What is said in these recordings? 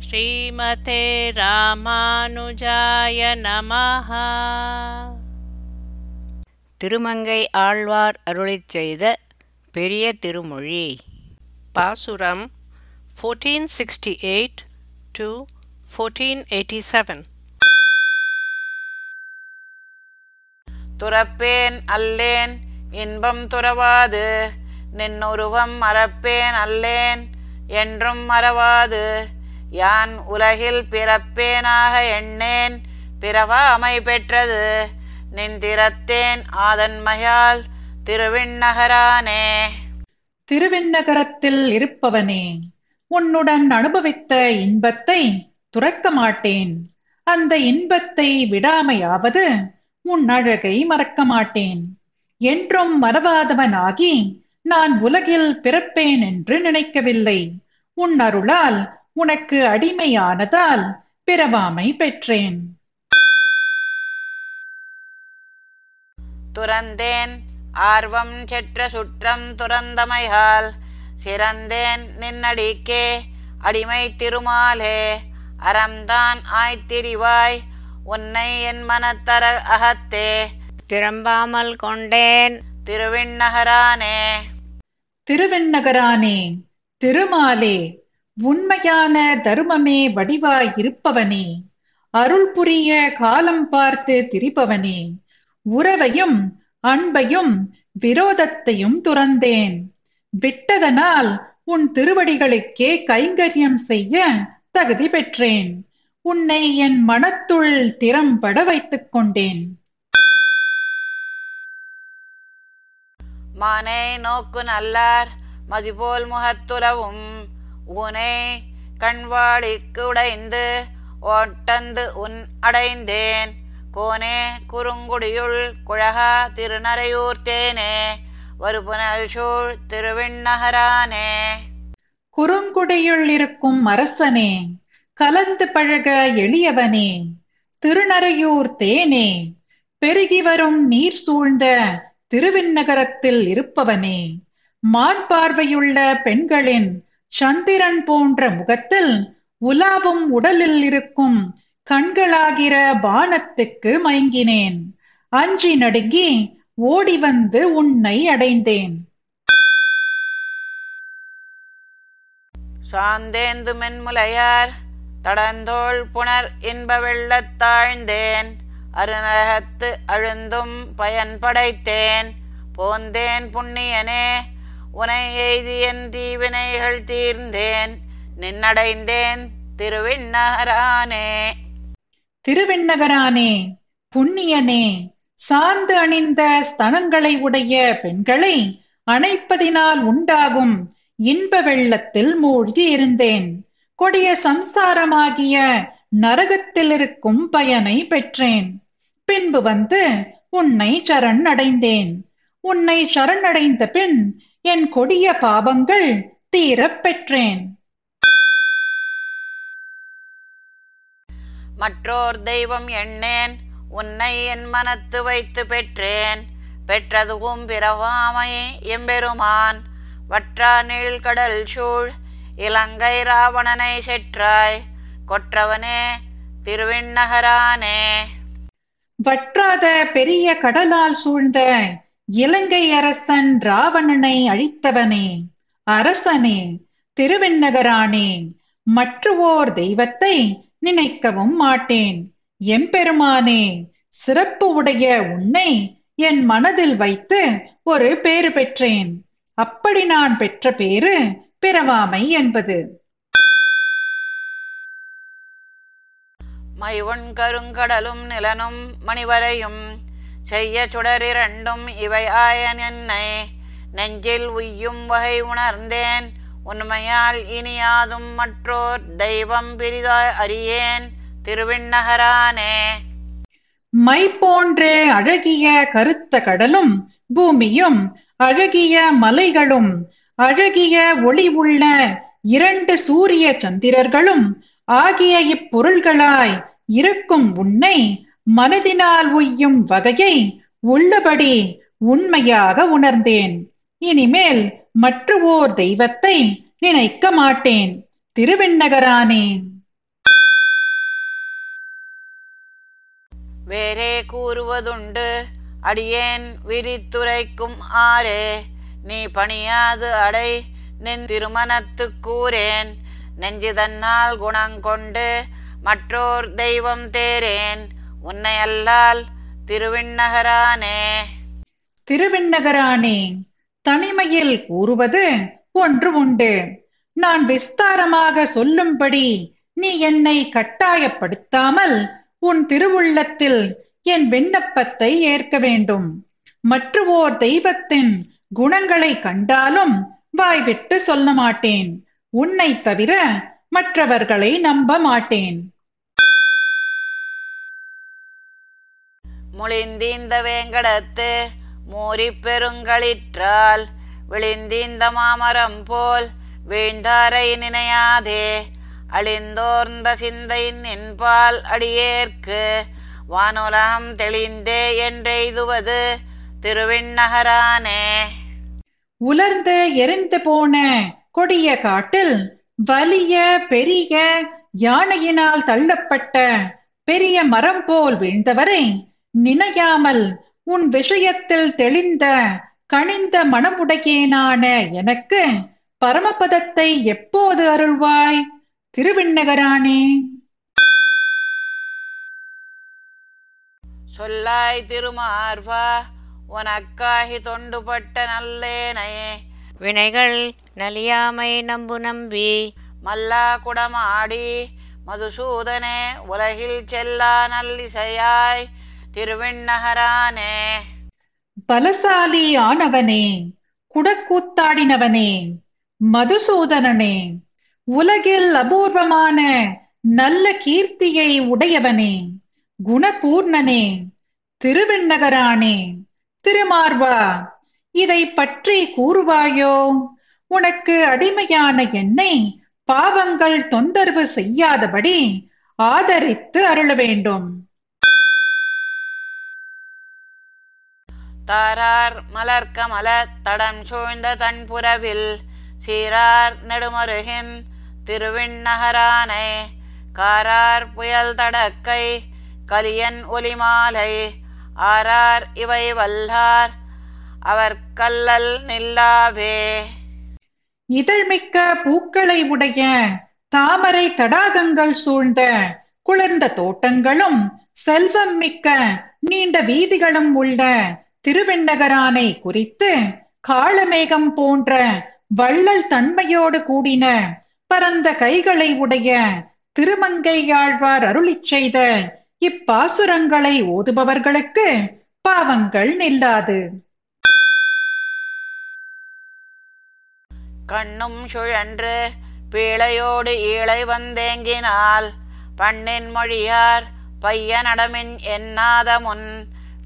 ஸ்ரீமதே ராமானுஜாய நமஹ. திருமங்கை ஆழ்வார் அருளிச் செய்த பெரிய திருமொழி. பாசுரம் 1468 to 1487 துறப்பேன் அல்லேன் இன்பம் துறவாது. நின்னுருவம் மறப்பேன் அல்லேன் என்றும் மறவாது. யான் உலகில் பிறப்பேனாக எண்ணேன் பிறவாமை பெற்றது? நிந்திரத்தேன் ஆதன்மையால் திருவிண்ணகரானே. திருவிண்ணகரத்தில் இருப்பவனே உன்னுடன் அனுபவித்த இன்பத்தை துறக்க மாட்டேன். அந்த இன்பத்தை விடாமையாவது உன் அழகை மறக்க மாட்டேன். என்றும் மறவாதவனாகி நான் உலகில் பிறப்பேன் என்று நினைக்கவில்லை. உன் அருளால் உனக்கு அடிமையானதால் பிறவாமை பெற்றேன். துறந்தேன் ஆர்வம் செற்ற சுற்றம் துறந்தமையால் சிறந்தேன் நின்னடிக்கே அடிமை திருமாலே. அறம்தான் ஆய்த்திரிவாய் உன்னை என் மனத்தர அகத்தே. திரும்பாமல் கொண்டேன். திருவிண்ணகரானே. திருவெண்ணகரானே திருமாலே. உண்மையான தருமமே வடிவாய் இருப்பவனே அருள் புரிய காலம் பார்த்து திரிபவனே. உறவையும் அன்பையும் விரோதத்தையும் துறந்தேன். விட்டதனால் உன் திருவடிகளுக்கே கைங்கரியம் செய்ய தகுதி பெற்றேன். உன்னை என் மனத்துள் திறம்பட வைத்துக் கொண்டேன். மானை நோக்கு நல்லார் மதிபோல் முகத்துலவும் உனே கண்வாளி குடைந்து ஓட்டந்து உன் அடைந்தேன். கோனே குறுங்குடியுள் குழகா திருநறையூர் தேனே வருபுனல் சூழ் திருவிண்ணகரானே. குறுங்குடியுள் இருக்கும் அரசனே கலந்து பழக எளியவனே திருநறையூர் தேனே பெருகி வரும் நீர் சூழ்ந்த திருவிண்ணகரத்தில் இருப்பவனே. மான் பார்வையுள்ள பெண்களின் சந்திரன் போன்ற முகத்தில் உலாவும் உடலில் இருக்கும் கண்களாகிற பானத்துக்கு மயங்கினேன். அஞ்சி நடுங்கி ஓடி வந்து உன்னை அடைந்தேன். சாந்தேந்து மென்முலையார் தடந்தோள் புனர் இன்ப வெள்ளத்தாழ்ந்தேன் அருநரகத்து அழுந்தும் பயன்படைத்தேன் போந்தேன் புண்ணியனே உனை எய்தியன் தீவினைகள் தீர்ந்தேன் நின்னடைந்தேன் திருவிண்ணகரானே. திருவிண்ணகரானே புண்ணியனே சாந்து அணிந்த ஸ்தனங்களை உடைய பெண்களை அணைப்பதினால் உண்டாகும் இன்ப வெள்ளத்தில் மூழ்கி இருந்தேன். கொடிய சம்சாரமாகிய நரகத்தில் இருக்கும் பயனை பெற்றேன். பின்பு வந்து உன்னை சரண் அடைந்தேன். உன்னை சரணடைந்த பின் என் கொடிய பாவங்கள் தீரப் பெற்றேன். மற்றோர் தெய்வம் எண்ணேன் உன்னை என் மனத்து வைத்து பெற்றேன். பெற்றதுவும் பிறவாமை எம்பெருமான். வற்றா நீழ்கடல் சூழ் இலங்கை ராவணனை செற்றாய். கொற்றவனே திருவிண்ணகரானே. வற்றாத பெரிய கடலால் சூழ்ந்த இலங்கை அரசன் ராவணனை அழித்தவனே அரசனே திருவெண்ணகரானே மற்றுவோர் தெய்வத்தை நினைக்கவும் மாட்டேன். எம்பெருமானே சிறப்பு உடைய உன்னை என் மனதில் வைத்து ஒரு பேறு பெற்றேன். அப்படி நான் பெற்ற பேரு பிறவாமை என்பது. மைவன் கருங்கடலும் நிலனும் மணிவரையும் செய்ய சுடரிரண்டும் இவை ஆயன் என்னை. நெஞ்சில் உய்யும் வகை உணர்ந்தேன். உண்மையால் இனியாதும் மற்றோர் தெய்வம் பிரிதாய் அறியேன். திருவிண்ணகரானே. மை போன்றே அழகிய கருத்த கடலும் பூமியும் அழகிய மலைகளும் அழகிய ஒளி உள்ள இரண்டு சூரிய சந்திரர்களும் ஆகிய இப்பொருள்களாய் இருக்கும் உன்னை மனதினால் உய்யும் வகையை உள்ளபடி உண்மையாக உணர்ந்தேன். இனிமேல் மற்ற ஓர் தெய்வத்தை நினைக்க மாட்டேன். திருவிண்ணகரானே வேறே கூறுவதுண்டு. அடியேன் விரித்துரைக்கும் ஆரே நீ பணியாது அடை. நின் திருமணத்து கூறேன். நெஞ்சு தன்னால் குணங்கொண்டு மற்றோர் தெய்வம் தேரேன் உன்னை அல்லால் திருவிண்ணகரானே. திருவிண்ணகரானே தனிமையில் கூறுவது ஒன்று உண்டு. நான் விஸ்தாரமாக சொல்லும்படி நீ என்னை கட்டாயப்படுத்தாமல் உன் திருவுள்ளத்தில் என் விண்ணப்பத்தை ஏற்க வேண்டும். மற்ற ஓர் தெய்வத்தின் குணங்களை கண்டாலும் வாய்விட்டு சொல்ல மாட்டேன். உன்னை தவிர மற்றவர்களை நம்ப மாட்டேன். முளிந்தீந்த வேங்கடத்து மூரிப் பெருங்களிற்றால் விளிந்தீந்த மாமரம் போல் வீழ்ந்தாரை நினையாதே. அழிந்தோர்ந்த சிந்தை நின்பால் அடியேற்கு வானுலகம் தெளிந்தே என்றெய்துவது திருவிண்ணகரானே. உலர்ந்து எரிந்து போன கொடிய காட்டில் வலிய பெரிய யானையினால் தள்ளப்பட்ட பெரிய மரம் போல் வீழ்ந்தவரை நினையாமல் உன் விஷயத்தில் தெளிந்த கனிந்த மனமுடையேனான எனக்கு பரமபதத்தை எப்போது அருள்வாய்? திருவிண்ணகரானே சொல்லாய் திருமார்வா உனக்காகி தொண்டுபட்ட நல்லேனை வினைகள் நலியாமை நம்பு நம்பி. மல்லா குடமாடி மதுசூதனே உலகில் செல்லா நல்லிசையாய். திருவிண்ணகரானே. பலசாலி ஆனவனே குடக்கூத்தாடினவனே மதுசூதனனே உலகில் அபூர்வமான நல்ல கீர்த்தியை உடையவனே குணபூர்ணனே திருவிண்ணகரானே. திருமார்வா இதை பற்றி கூறுவாயோ? உனக்கு அடிமையான என்னை பாவங்கள் தொந்தரவு செய்யாதபடி ஆதரித்து அருள வேண்டும் தாரார் மலர்க்கமல தடம் சூழ்ந்த தன்புறவில் சீரார் நெடுமருகின் திருவிண்ணகரானை காரார் புயல் தடக்கை கலியன் ஒலிமாலை ஆரார் இவை வல்லார் அவர் கல்லல் நில்லாவே. இதழ்மிக்க பூக்களை உடைய தாமரை தடாகங்கள் சூழ்ந்த குளிர்ந்த தோட்டங்களும் செல்வம் மிக்க நீண்ட வீதிகளும் உள்ள திருவெண்ணகரானை குறித்து காளமேகம் போன்ற வள்ளல் தன்மையோடு கூடின பரந்த கைகளை உடைய திருமங்கையாழ்வார் அருளிச் செய்த இப்பாசுரங்களை ஓதுபவர்களுக்கு பாவங்கள் நில்லாது. கண்ணும் சுழன்று பீழையோடு ஈழை வந்தேங்கினால் பண்ணின் மொழியார் பையனடமின் எண்ணாத முன்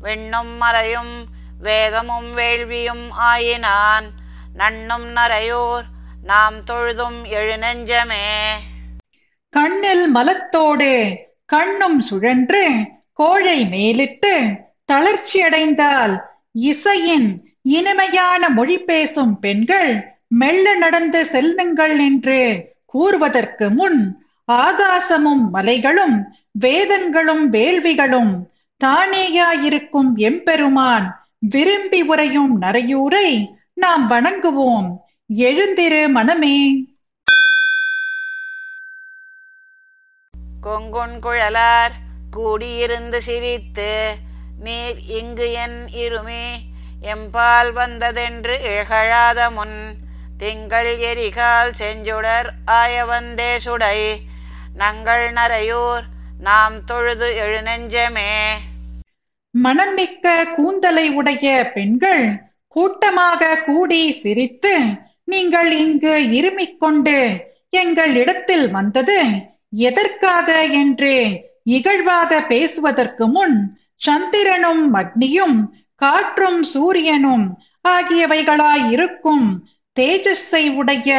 விண்ணும் மறையும் வேதமும் வேள்வியும் ஆயினான். நன்னும் நரையோர் நாம் தொழுதும் எழுநெஞ்சமே கண்ணில் மலத்தோடு கண்ணும் சுழன்று கோழை மேலிட்டு தளர்ச்சியடைந்தால் இசையின் இனிமையான மொழி பேசும் பெண்கள் மெல்ல நடந்து செல்லுங்கள் என்று கூறுவதற்கு முன் ஆகாசமும் மலைகளும் வேதங்களும் வேள்விகளும் தானேயாயிருக்கும் எம்பெருமான் விரும்பி உரையும் நரையூரை நாம் வணங்குவோம். எழுந்திரு மனமே. கொங்கொன் குழலார் கூடியிருந்து சிரித்து நீர் இங்கு என் இருமே எம்பால் வந்ததென்று இகழாத முன் திங்கள் எரிகால் செஞ்சுடர் ஆய வந்தே சுடை நங்கள் நரையூர் நாம் தொழுது எழுநெஞ்சமே. மனமிக்க கூந்தலை உடைய பெண்கள் கூட்டமாக கூடி சிரித்து நீங்கள் இங்கு இருமிக் கொண்டு எங்கள் இடத்தில் வந்தது எதற்காக என்று இகழ்வாக பேசுவதற்கு முன் சந்திரனும் அக்னியும் காற்றும் சூரியனும் ஆகியவைகளாய் இருக்கும் தேஜஸை உடைய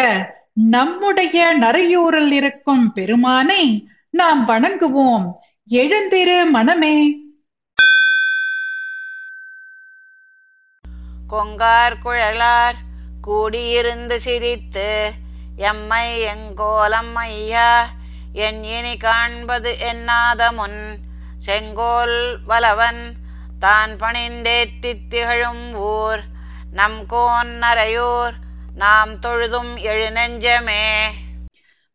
நம்முடைய நரையூரில் இருக்கும் பெருமானை நாம் வணங்குவோம். எழுந்திரு மனமே கொங்கார் குழலார் கூடியிருந்து சிரித்து எம்மை எங்கோலம் ஐயா என் இனி காண்பது என்னாத முன் செங்கோல் வலவன் தான் பணிந்தேத்தி திகழும் ஊர் நம் கோன் நரையூர் நாம் தொழுதும் எழுநெஞ்சமே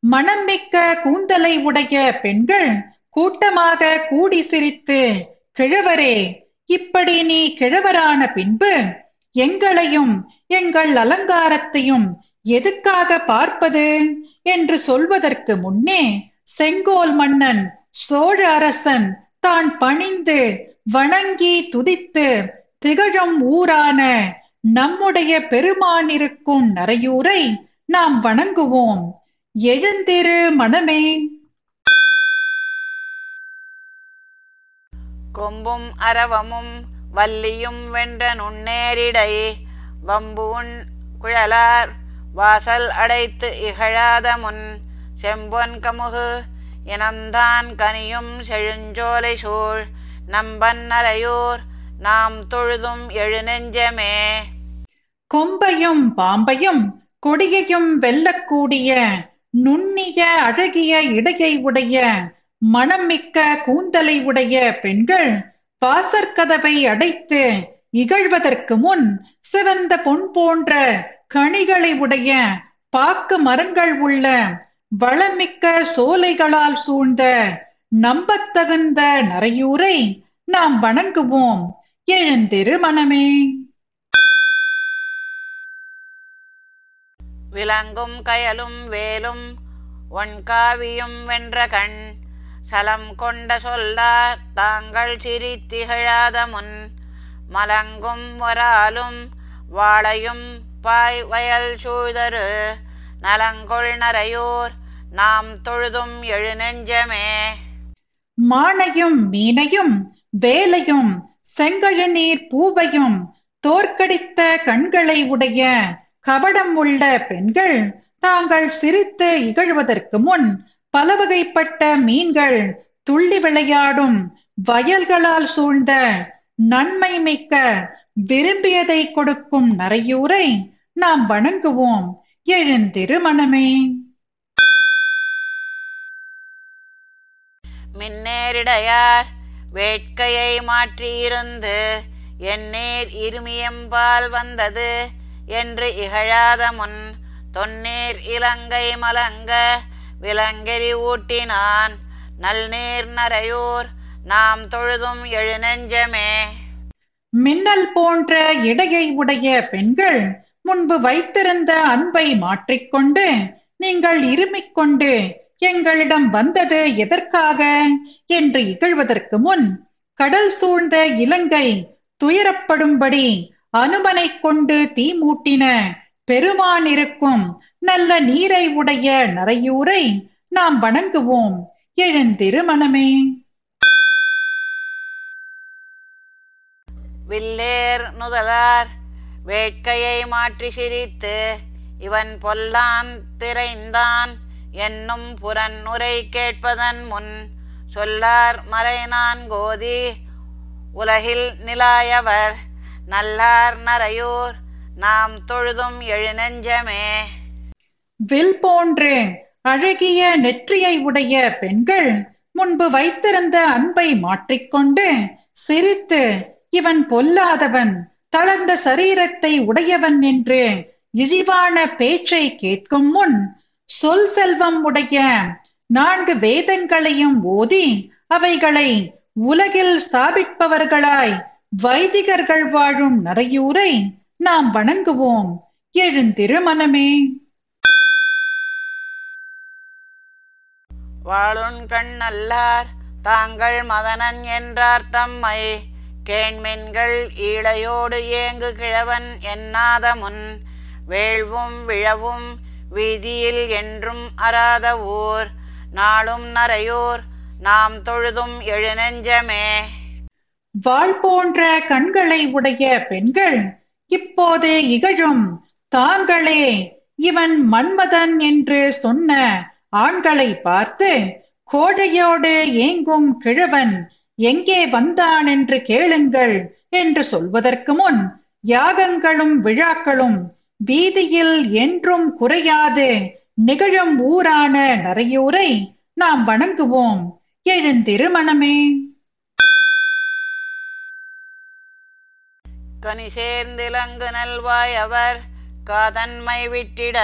மணமிக்க கூந்தலை உடைய பெண்கள் கூட்டமாக கூடி சிரித்து கிழவரே இப்படி நீ கிழவரான பின்பு எங்களையும் எங்கள் அலங்காரத்தையும் எதுக்காக பார்ப்பது? என்று சொல்வதற்கு முன்னே செங்கோல் மன்னன் சோழ அரசன் தான் பணிந்து வணங்கி துதித்து திகழும் ஊரான நம்முடைய பெருமான் இருக்கும் நரையூரை நாம் வணங்குவோம். எழுந்திரு மனமே. கொம்பும் அரவமும் வள்ளியும் வென்ற நுண்ணேரிடை வம்பு குழலார் வாசல் அடைத்து இகழாத முன் செம்பொன் கமுகு இனம்தான் கனியும் செழுஞ்சோலை சூழ். நம்பன் நரையூர் நாம் தொழுதும் எழுநெஞ்சமே. கொம்பையும் பாம்பையும் கொடியையும் வெல்லக்கூடிய நுண்ணிய அழகிய இடையை உடைய மிக்க கூந்தலை உடைய பெண்கள் வாசற்கதவை அடைத்து இகழ்வதற்கு முன் சிவந்த பொன் போன்ற கனிகளை உடைய பாக்கு மரங்கள் உள்ள வளமிக்க சோலைகளால் சூழ்ந்த நம்பத்தகுந்த நரையூரை நாம் வணங்குவோம். எழுந்திரு மனமே. விலங்கும் கயலும் வேலும் ஒன்காவியும் வென்ற கண் சலம் கொண்ட சொல்லார் தாங்கள் சிரித்திகழாத முன் மலங்கும் வராலும் வாழையும் பாய் வயல் சூதரு நலங்கொள் நரையூர் நாம் தொழுதும் எழுநெஞ்சமே மானையும் மீனையும் வேலையும் செங்கழுநீர் பூவையும் தோற்கடித்த கண்களை உடைய கபடம் உள்ள பெண்கள் தாங்கள் சிரித்து இகழ்வதற்கு முன் பல வகைப்பட்ட மீன்கள் துள்ளி விளையாடும் வயல்களால் சூழ்ந்த நன்மை மிக்க விரும்பியதை கொடுக்கும் நரையூரை நாம் வணங்குவோம். எழுந்திரு மனமே மின்னேரிடையார் வேட்கையை மாற்றியிருந்து எந்நேர் இருமியம்பால் வந்தது என்று இகழாத முன் தொன்னேர் இலங்கை மலங்க விலங்கெறி ஊட்டினான். நல்நீர் நரையூர் நாம் தொழுதும் எழுநெஞ்சமே மின்னல் போன்ற இடையை உடைய பெண்கள் முன்பு வைத்திருந்த அன்பை மாற்றிக்கொண்டு நீங்கள் இருமிக் கொண்டு எங்களிடம் வந்தது எதற்காக? என்று இகழ்வதற்கு முன் கடல் சூழ்ந்த இலங்கை துயரப்படும்படி அனுமனை கொண்டு தீ மூட்டின பெருமான் இருக்கும் நல்ல நீரை உடைய நரையூரை நாம் வணங்குவோம். எழுந்திரு மனமே. வில்லேர் நுதலார் வேட்கையை மாற்றி சிரித்து இவன் பொல்லான் திரைந்தான் என்னும் புறன் உரை கேட்பதன் முன் சொல்லார் மறைநான் கோதி உலகில் நிலாயவர் நல்லார் நரையூர் நாம் தொழுதும் எழுநெஞ்சமே. வில் போன்று அழகிய நெற்றியை உடைய பெண்கள் முன்பு வைத்திருந்த அன்பை மாற்றிக்கொண்டு சிரித்து இவன் பொல்லாதவன் தளர்ந்த சரீரத்தை உடையவன் என்று இழிவான பேச்சை கேட்கும் முன் சொல் செல்வம் உடைய நான்கு வேதங்களையும் ஓதி அவைகளை உலகில் ஸ்தாபிப்பவர்களாய் வைதிகர்கள் வாழும் நரையூரை நாம் வணங்குவோம். எழுந்திரு மனமே. வாழுன் கண்ணல்லார் தாங்கள் மதனன் என்றார் தம்மை. கேண்மென்கள் ஈழையோடு ஏங்கு கிழவன் எண்ணாத முன். வேள்வும் விழவும் வீதியில் என்றும் அறாத ஊர். நாளும் நரையூர் நாம் தொழுதும் எழுநெஞ்சமே. வாழ் போன்ற கண்களை உடைய பெண்கள் இப்போது இகழும். தாங்களே இவன் மன்மதன் என்று சொன்ன ஆண்களை பார்த்து, கோழையோடு ஏங்கும் கிழவன் எங்கே வந்தான் என்று கேளுங்கள் என்று சொல்வதற்கு முன் யாகங்களும் விழாக்களும் வீதியில் என்றும் குறையாது நிகழும் ஊரான நரையூரை நாம் வணங்குவோம். எழுந்திருமணமே கனிசேர்ந்திலங்கு நல்வாய் அவர் காதன்மை விட்டிட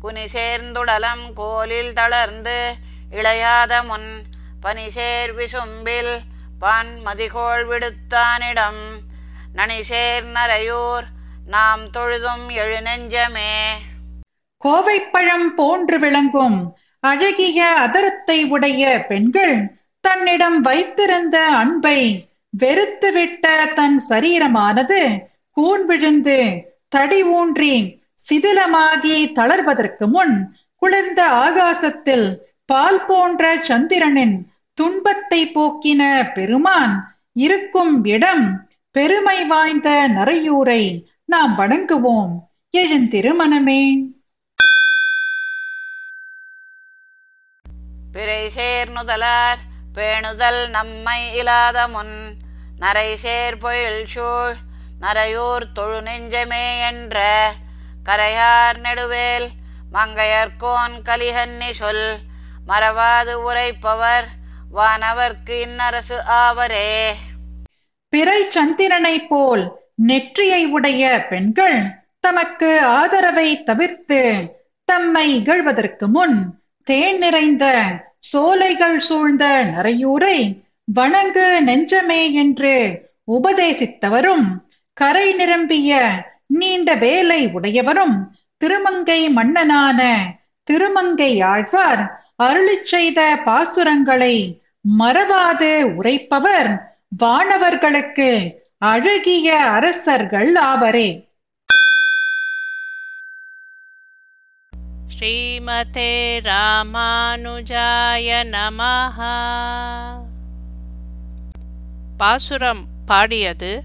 குனி சேர்ந்துடலம் கோலில் தளர்ந்து இளையாத முன் பனிசேர் விசும்பில் பான் மதிகோள் விடுத்தானிடம் நனிசேர் நரையூர் நாம் தொழுதும் எழுநெஞ்சமே. கோவைப்பழம் போன்று விளங்கும் அழகிய அதரத்தை உடைய பெண்கள் தன்னிடம் வைத்திருந்த அன்பை வெறுத்துவிட்ட தன் சரீரமானது கூன் விழுந்து தடி ஊன்றி சிதிலமாகி தளர்வதற்கு முன் குளிர்ந்த ஆகாசத்தில் பால் போன்ற சந்திரனின் துன்பத்தை போக்கின பெருமான் இருக்கும் இடம் பெருமை வாய்ந்த நரையூரை நாம் வணங்குவோம். எழுந்திருமணமே பிறை சேர்நுதலார் பேணுதல் நம்மை இல்லாத முன் நரை சேர் பொயில் சூழ் நரையூர் தொழு நெஞ்சமே என்ற கரையார் நெடுவேல் மங்கையர்கோன் கலிகன்னி சொல் மறவாது உரைப்பவர் வானவர்க்கு இன்னரசு ஆவரே. பிறை சந்திரனைப் போல் நெற்றியை உடைய பெண்கள் தமக்கு ஆதரவை தவிர்த்து தம்மை இகழ்வதற்கு முன் தேன் நிறைந்த சோலைகள் சூழ்ந்த நரையூரை வணங்கு நெஞ்சமே என்று உபதேசித்தவரும் கரை நிரம்பிய நீண்ட வேலை உடையவரும் திருமங்கை மன்னனான திருமங்கை ஆழ்வார் அருளிச் செய்த பாசுரங்களை மறவாது உரைப்பவர் வானவர்களுக்கு அழகிய அரசர்கள் ஆவரே. ஸ்ரீமதே ராமானுஜாய நமஹ. பாசுரம் பாடியது